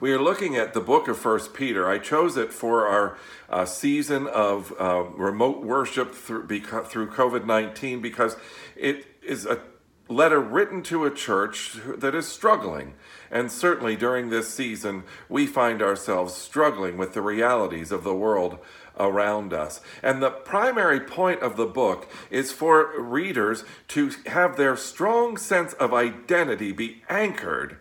We are looking at the book of First Peter. I chose it for our uh, season of uh, remote worship through, through COVID 19 because it is a letter written to a church that is struggling. And certainly during this season, we find ourselves struggling with the realities of the world around us. And the primary point of the book is for readers to have their strong sense of identity be anchored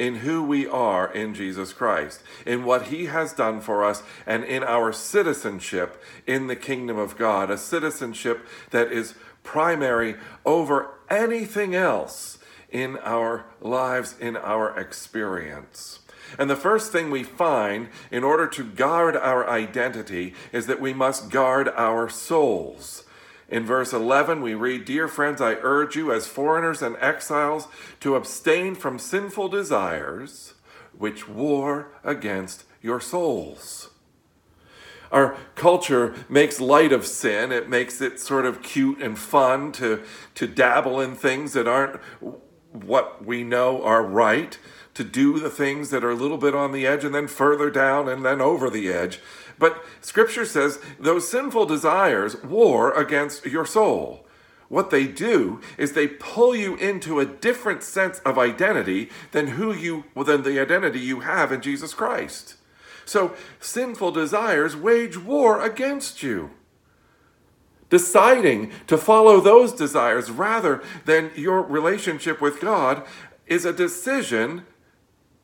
in who we are in Jesus Christ, in what He has done for us, and in our citizenship in the kingdom of God, a citizenship that is primary over anything else in our lives, in our experience. And the first thing we find in order to guard our identity is that we must guard our souls. In verse 11, we read, Dear friends, I urge you as foreigners and exiles to abstain from sinful desires which war against your souls. Our culture makes light of sin. It makes it sort of cute and fun to, to dabble in things that aren't what we know are right to do the things that are a little bit on the edge and then further down and then over the edge. But scripture says those sinful desires war against your soul. What they do is they pull you into a different sense of identity than who you than the identity you have in Jesus Christ. So sinful desires wage war against you. Deciding to follow those desires rather than your relationship with God is a decision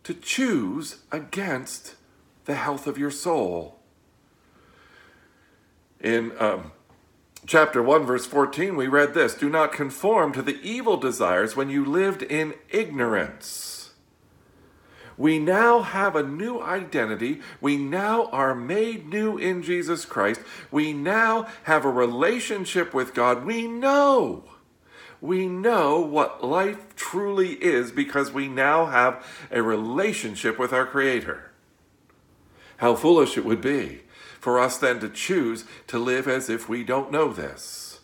to choose against the health of your soul. In um, chapter 1, verse 14, we read this Do not conform to the evil desires when you lived in ignorance. We now have a new identity. We now are made new in Jesus Christ. We now have a relationship with God. We know we know what life truly is because we now have a relationship with our Creator. How foolish it would be for us then to choose to live as if we don't know this.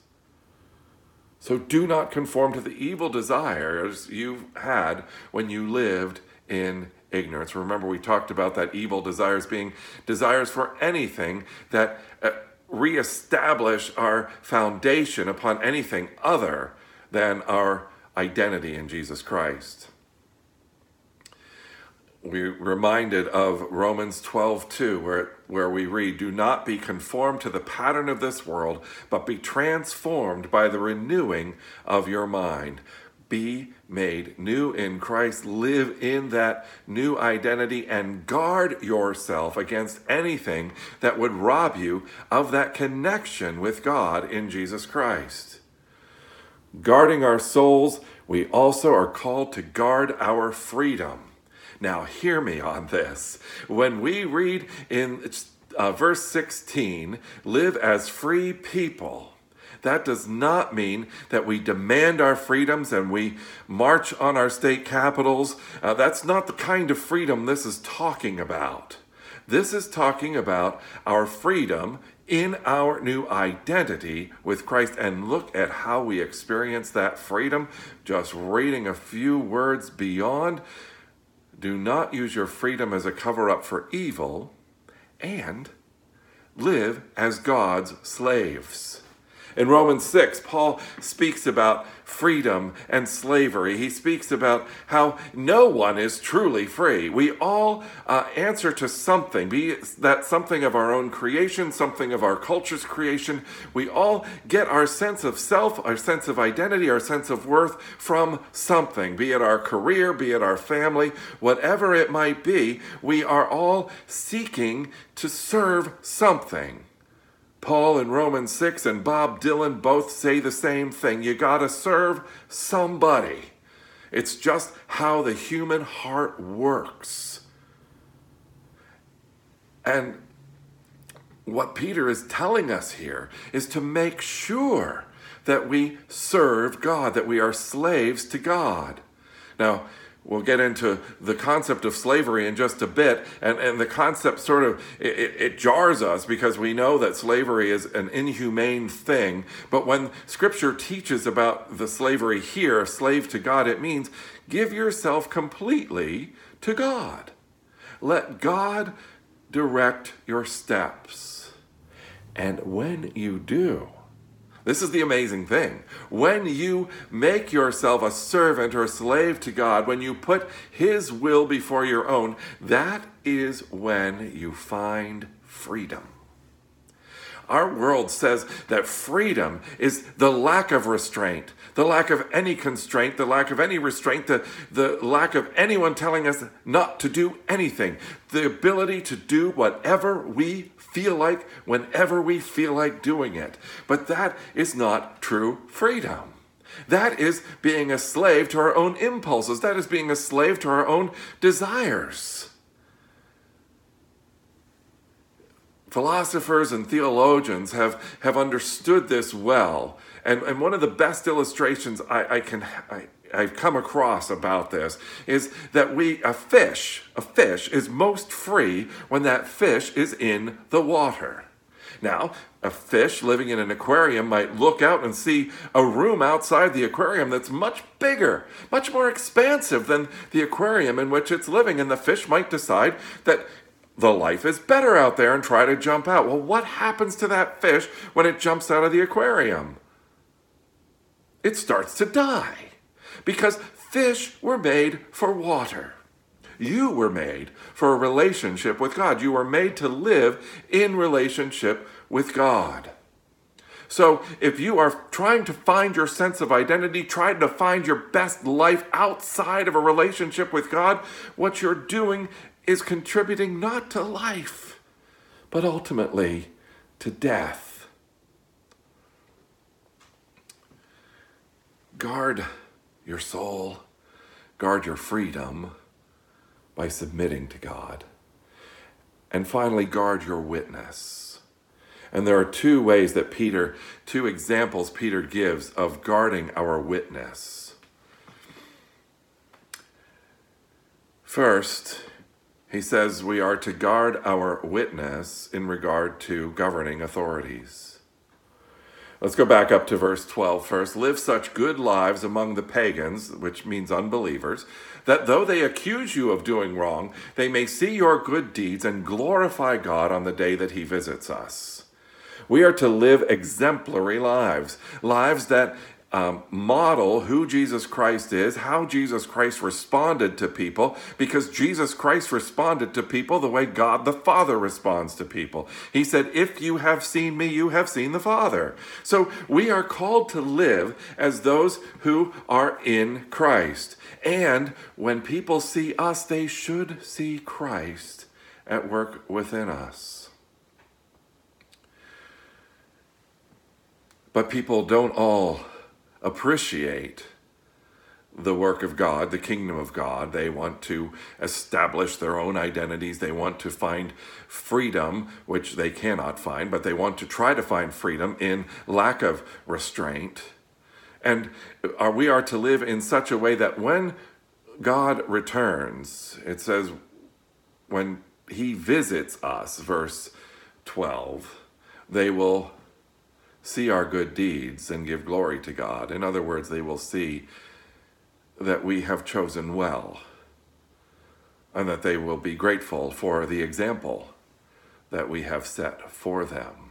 So do not conform to the evil desires you had when you lived in ignorance. Remember, we talked about that evil desires being desires for anything that uh, reestablish our foundation upon anything other than our identity in Jesus Christ. We're reminded of Romans 12, 2, where, where we read, Do not be conformed to the pattern of this world, but be transformed by the renewing of your mind. Be made new in Christ. Live in that new identity and guard yourself against anything that would rob you of that connection with God in Jesus Christ. Guarding our souls, we also are called to guard our freedom. Now, hear me on this. When we read in uh, verse 16, live as free people, that does not mean that we demand our freedoms and we march on our state capitals. Uh, that's not the kind of freedom this is talking about. This is talking about our freedom in our new identity with Christ and look at how we experience that freedom. Just reading a few words beyond. Do not use your freedom as a cover up for evil and live as God's slaves. In Romans 6, Paul speaks about freedom and slavery. He speaks about how no one is truly free. We all uh, answer to something, be that something of our own creation, something of our culture's creation. We all get our sense of self, our sense of identity, our sense of worth from something, be it our career, be it our family, whatever it might be. We are all seeking to serve something. Paul in Romans 6 and Bob Dylan both say the same thing. You got to serve somebody. It's just how the human heart works. And what Peter is telling us here is to make sure that we serve God, that we are slaves to God. Now, We'll get into the concept of slavery in just a bit. And, and the concept sort of, it, it, jars us because we know that slavery is an inhumane thing. But when scripture teaches about the slavery here, slave to God, it means give yourself completely to God. Let God direct your steps. And when you do, this is the amazing thing. When you make yourself a servant or a slave to God, when you put His will before your own, that is when you find freedom. Our world says that freedom is the lack of restraint, the lack of any constraint, the lack of any restraint, the, the lack of anyone telling us not to do anything, the ability to do whatever we feel like whenever we feel like doing it. But that is not true freedom. That is being a slave to our own impulses. That is being a slave to our own desires. Philosophers and theologians have, have understood this well. And, and one of the best illustrations I, I can I, I've come across about this is that we a fish, a fish is most free when that fish is in the water. Now, a fish living in an aquarium might look out and see a room outside the aquarium that's much bigger, much more expansive than the aquarium in which it's living, and the fish might decide that the life is better out there and try to jump out. Well, what happens to that fish when it jumps out of the aquarium? It starts to die because fish were made for water. You were made for a relationship with God. You were made to live in relationship with God. So, if you are trying to find your sense of identity, trying to find your best life outside of a relationship with God, what you're doing is contributing not to life, but ultimately to death. Guard your soul, guard your freedom by submitting to God. And finally, guard your witness. And there are two ways that Peter, two examples Peter gives of guarding our witness. First, he says we are to guard our witness in regard to governing authorities. Let's go back up to verse 12 first. Live such good lives among the pagans, which means unbelievers, that though they accuse you of doing wrong, they may see your good deeds and glorify God on the day that He visits us. We are to live exemplary lives, lives that um, model who Jesus Christ is, how Jesus Christ responded to people, because Jesus Christ responded to people the way God the Father responds to people. He said, If you have seen me, you have seen the Father. So we are called to live as those who are in Christ. And when people see us, they should see Christ at work within us. But people don't all appreciate the work of God, the kingdom of God. They want to establish their own identities. They want to find freedom, which they cannot find, but they want to try to find freedom in lack of restraint. And we are to live in such a way that when God returns, it says, when he visits us, verse 12, they will see our good deeds and give glory to God. In other words, they will see that we have chosen well and that they will be grateful for the example that we have set for them.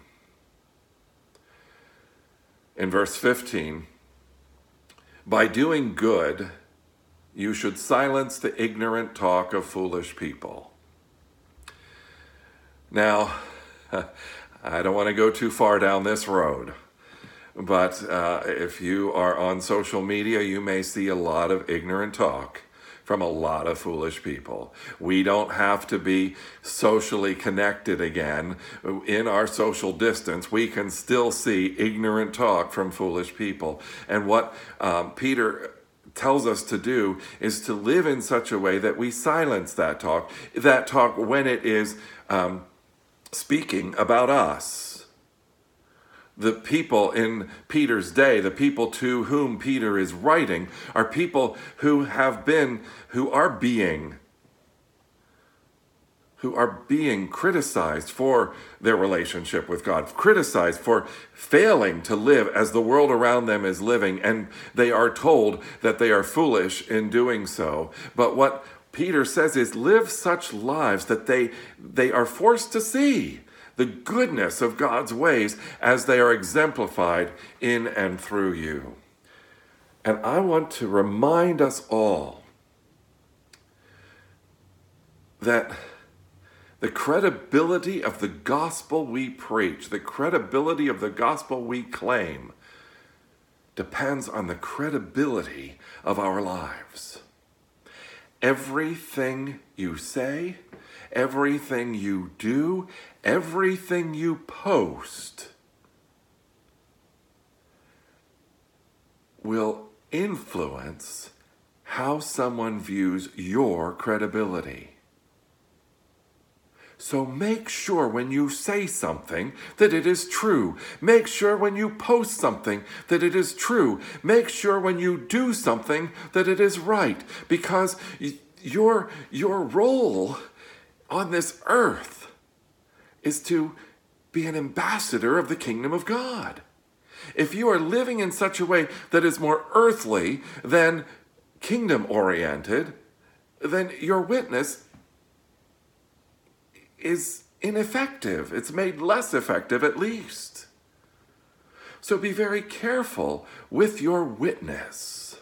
In verse 15, by doing good, you should silence the ignorant talk of foolish people. Now, I don't want to go too far down this road. But uh, if you are on social media, you may see a lot of ignorant talk from a lot of foolish people. We don't have to be socially connected again. In our social distance, we can still see ignorant talk from foolish people. And what um, Peter tells us to do is to live in such a way that we silence that talk, that talk when it is. Um, speaking about us. The people in Peter's day, the people to whom Peter is writing, are people who have been, who are being, who are being criticized for their relationship with God, criticized for failing to live as the world around them is living, and they are told that they are foolish in doing so. But what Peter says is live such lives that they, they are forced to see the goodness of God's ways as they are exemplified in and through you. And I want to remind us all that the credibility of the gospel we preach, the credibility of the gospel we claim, depends on the credibility of our lives. Everything you say, everything you do, everything you post will influence how someone views your credibility. So make sure when you say something that it is true. Make sure when you post something that it is true. Make sure when you do something that it is right because your your role on this earth is to be an ambassador of the kingdom of God. If you are living in such a way that is more earthly than kingdom oriented, then your witness is ineffective. It's made less effective, at least. So be very careful with your witness.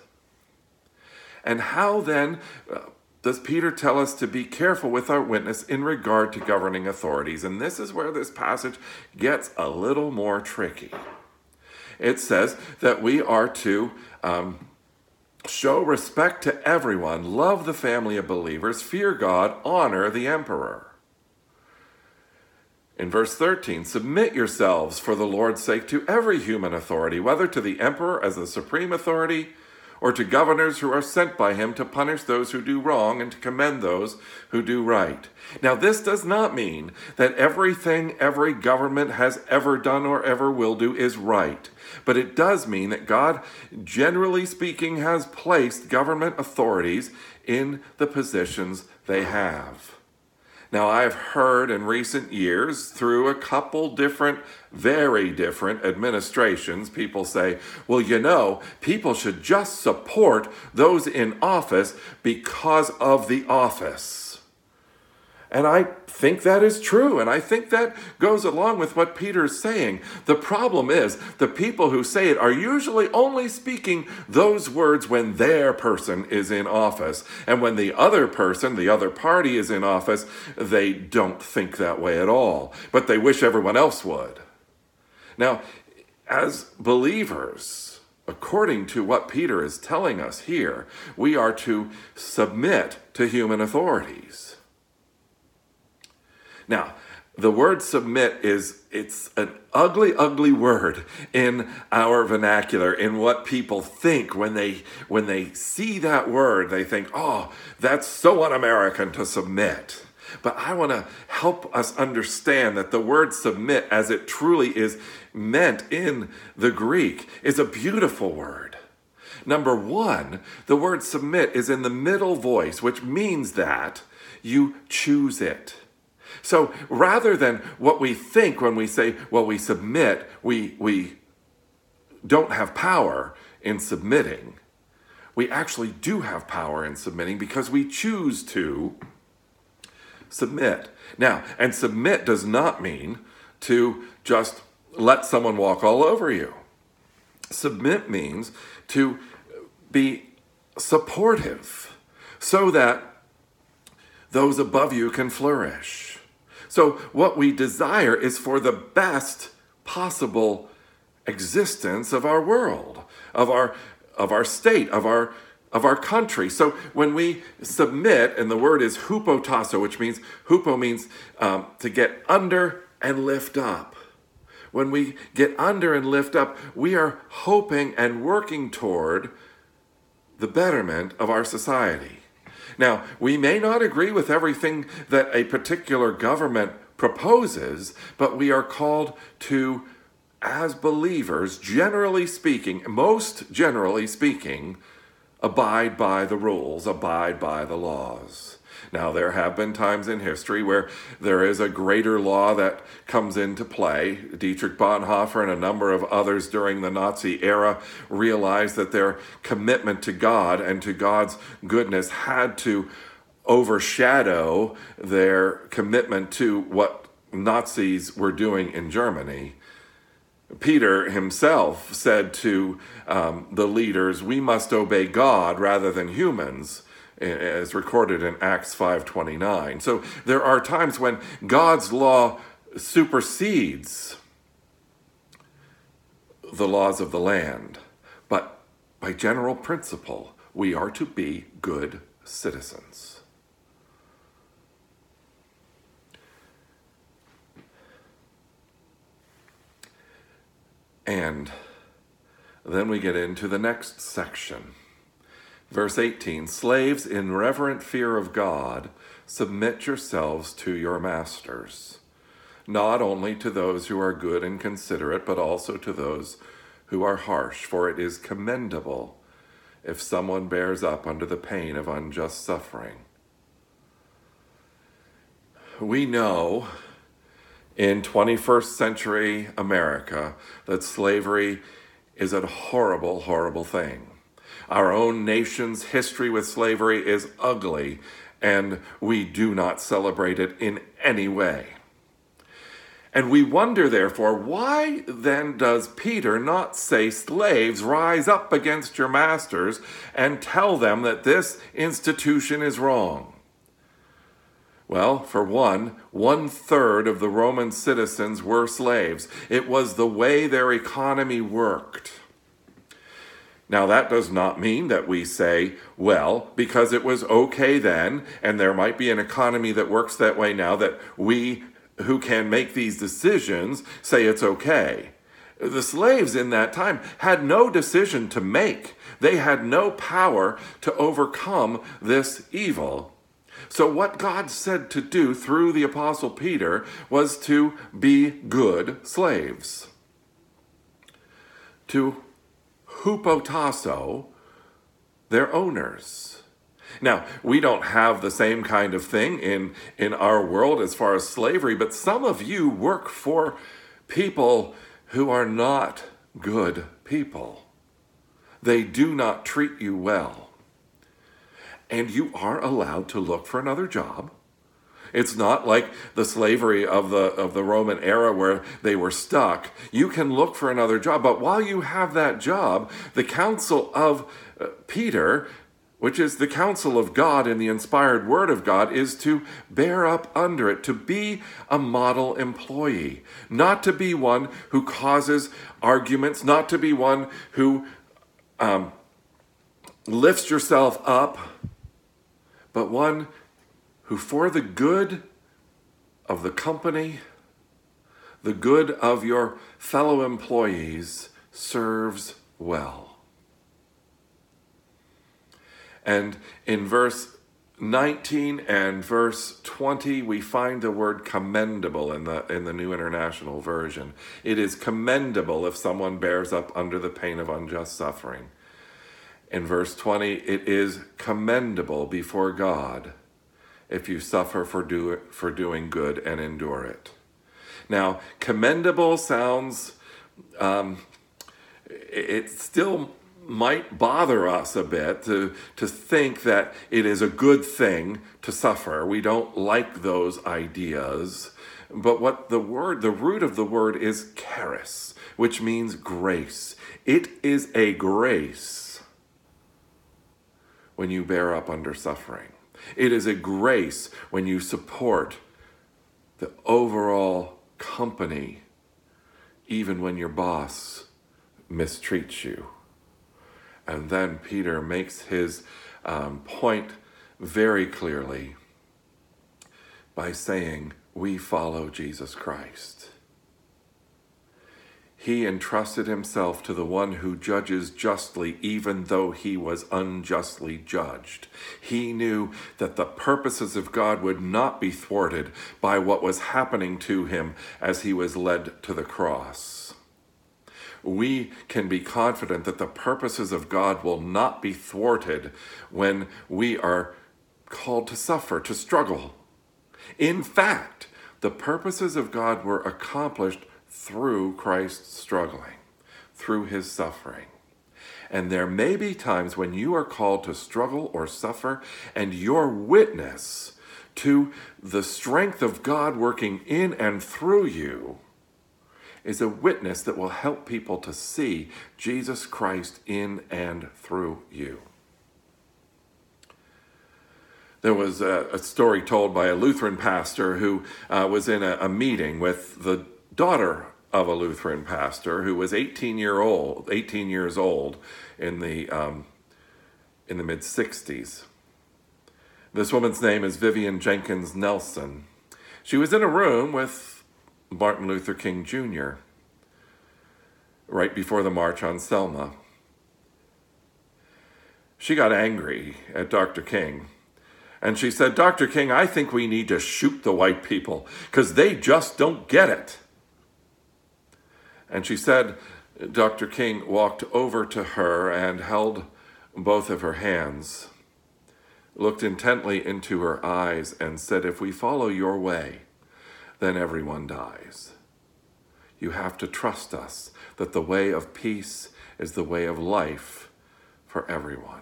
And how then uh, does Peter tell us to be careful with our witness in regard to governing authorities? And this is where this passage gets a little more tricky. It says that we are to um, show respect to everyone, love the family of believers, fear God, honor the emperor. In verse 13, submit yourselves for the Lord's sake to every human authority, whether to the emperor as the supreme authority, or to governors who are sent by him to punish those who do wrong and to commend those who do right. Now, this does not mean that everything every government has ever done or ever will do is right, but it does mean that God, generally speaking, has placed government authorities in the positions they have. Now, I've heard in recent years through a couple different, very different administrations, people say, well, you know, people should just support those in office because of the office. And I think that is true. And I think that goes along with what Peter's saying. The problem is the people who say it are usually only speaking those words when their person is in office. And when the other person, the other party is in office, they don't think that way at all. But they wish everyone else would. Now, as believers, according to what Peter is telling us here, we are to submit to human authorities. Now, the word submit is it's an ugly ugly word in our vernacular in what people think. When they when they see that word they think oh that's so un-american to submit. But i want to help us understand that the word submit as it truly is meant in the greek is a beautiful word. Number 1 the word submit is in the middle voice which means that you choose it so rather than what we think when we say, well, we submit, we, we don't have power in submitting, we actually do have power in submitting because we choose to submit. Now, and submit does not mean to just let someone walk all over you. Submit means to be supportive so that those above you can flourish. So, what we desire is for the best possible existence of our world, of our, of our state, of our, of our country. So, when we submit, and the word is hupotasso, which means hupo means um, to get under and lift up. When we get under and lift up, we are hoping and working toward the betterment of our society. Now, we may not agree with everything that a particular government proposes, but we are called to, as believers, generally speaking, most generally speaking, abide by the rules, abide by the laws. Now, there have been times in history where there is a greater law that comes into play. Dietrich Bonhoeffer and a number of others during the Nazi era realized that their commitment to God and to God's goodness had to overshadow their commitment to what Nazis were doing in Germany. Peter himself said to um, the leaders, "We must obey God rather than humans." Uh, as recorded in Acts 5:29. So there are times when God's law supersedes the laws of the land, but by general principle, we are to be good citizens. And then we get into the next section. Verse 18 Slaves, in reverent fear of God, submit yourselves to your masters, not only to those who are good and considerate, but also to those who are harsh, for it is commendable if someone bears up under the pain of unjust suffering. We know in 21st century America that slavery is a horrible, horrible thing. Our own nation's history with slavery is ugly, and we do not celebrate it in any way. And we wonder, therefore, why then does Peter not say, Slaves, rise up against your masters and tell them that this institution is wrong? Well, for one, one third of the Roman citizens were slaves. It was the way their economy worked. Now, that does not mean that we say, well, because it was okay then, and there might be an economy that works that way now, that we who can make these decisions say it's okay. The slaves in that time had no decision to make, they had no power to overcome this evil. So, what God said to do through the Apostle Peter was to be good slaves, to hupotasso their owners. Now, we don't have the same kind of thing in, in our world as far as slavery, but some of you work for people who are not good people. They do not treat you well and you are allowed to look for another job. It's not like the slavery of the of the Roman era where they were stuck. You can look for another job, but while you have that job, the counsel of uh, Peter, which is the counsel of God in the inspired word of God, is to bear up under it, to be a model employee, not to be one who causes arguments, not to be one who um, lifts yourself up but one who, for the good of the company, the good of your fellow employees, serves well. And in verse 19 and verse 20 we find the word commendable in the in the new international version. It is commendable if someone bears up under the pain of unjust suffering. In verse 20, it is commendable before God if you suffer for, do it, for doing good and endure it. Now, commendable sounds, um, it still might bother us a bit to, to think that it is a good thing to suffer. We don't like those ideas. But what the word, the root of the word is charis, which means grace. It is a grace when you bear up under suffering. It is a grace when you support the overall company, even when your boss mistreats you. And then Peter makes his um, point very clearly by saying, We follow Jesus Christ. He entrusted himself to the one who judges justly, even though he was unjustly judged. He knew that the purposes of God would not be thwarted by what was happening to him as he was led to the cross. We can be confident that the purposes of God will not be thwarted when we are called to suffer, to struggle. In fact, the purposes of God were accomplished through Christ's struggling, through his suffering. And there may be times when you are called to struggle or suffer, and your witness to the strength of God working in and through you is a witness that will help people to see Jesus Christ in and through you. There was a, a story told by a Lutheran pastor who uh, was in a, a meeting with the daughter of a Lutheran pastor who was 18 year old, 18 years old in the um, in the mid 60s. This woman's name is Vivian Jenkins Nelson. She was in a room with Martin Luther King Jr. right before the March on Selma. She got angry at Dr. King and she said, Dr. King, I think we need to shoot the white people because they just don't get it. And she said, Dr. King walked over to her and held both of her hands, looked intently into her eyes, and said, If we follow your way, then everyone dies. You have to trust us that the way of peace is the way of life for everyone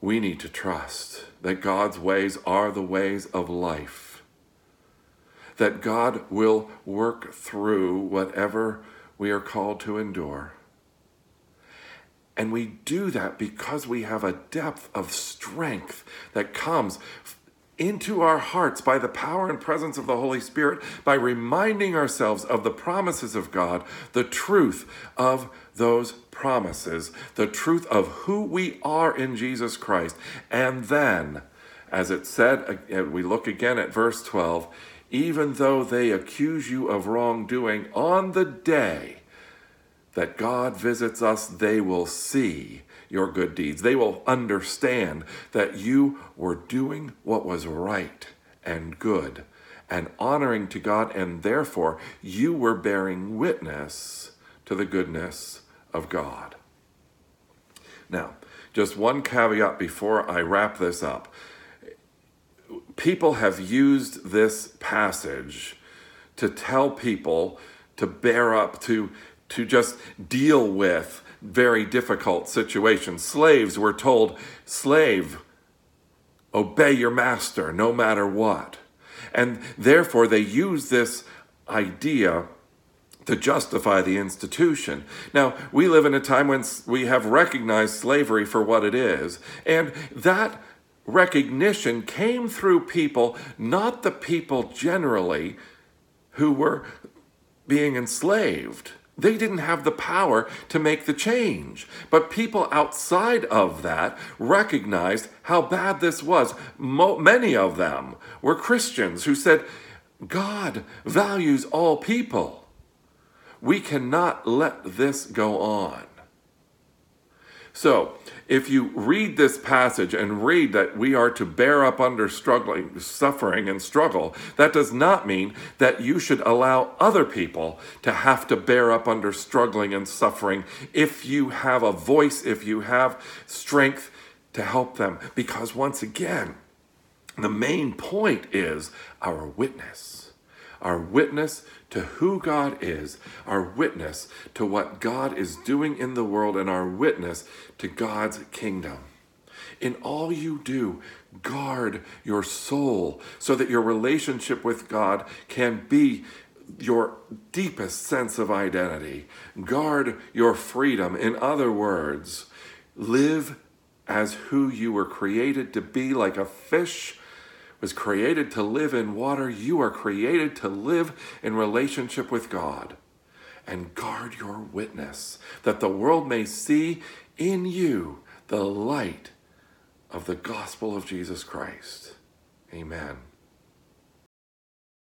we need to trust that God's ways are the ways of life, that God will work through whatever we are called to endure. And we do that because we have a depth of strength that comes into our hearts by the power and presence of the Holy Spirit, by reminding ourselves of the promises of God, the truth of those promises, the truth of who we are in Jesus Christ. And then, as it said, uh, we look again at verse 12, even though they accuse you of wrongdoing, on the day that God visits us, they will see your good deeds. They will understand that you were doing what was right and good and honoring to God, and therefore you were bearing witness to the goodness of God. Now, just one caveat before I wrap this up. People have used this passage to tell people to bear up, to, to just deal with very difficult situations. Slaves were told, slave, obey your master no matter what. And therefore, they use this idea to justify the institution. Now, we live in a time when we have recognized slavery for what it is, and that recognition came through people, not the people generally who were being enslaved. They didn't have the power to make the change. But people outside of that recognized how bad this was. Mo- many of them were Christians who said, God values all people. We cannot let this go on. So, if you read this passage and read that we are to bear up under struggling, suffering and struggle, that does not mean that you should allow other people to have to bear up under struggling and suffering if you have a voice, if you have strength to help them. Because once again, the main point is our witness our witness to who God is, our witness to what God is doing in the world, and our witness to God's kingdom. In all you do, guard your soul so that your relationship with God can be your deepest sense of identity. Guard your freedom. In other words, live as who you were created to be, like a fish was created to live in water. You are created to live in relationship with God. And guard your witness, that the world may see in you the light of the gospel of Jesus Christ. Amen.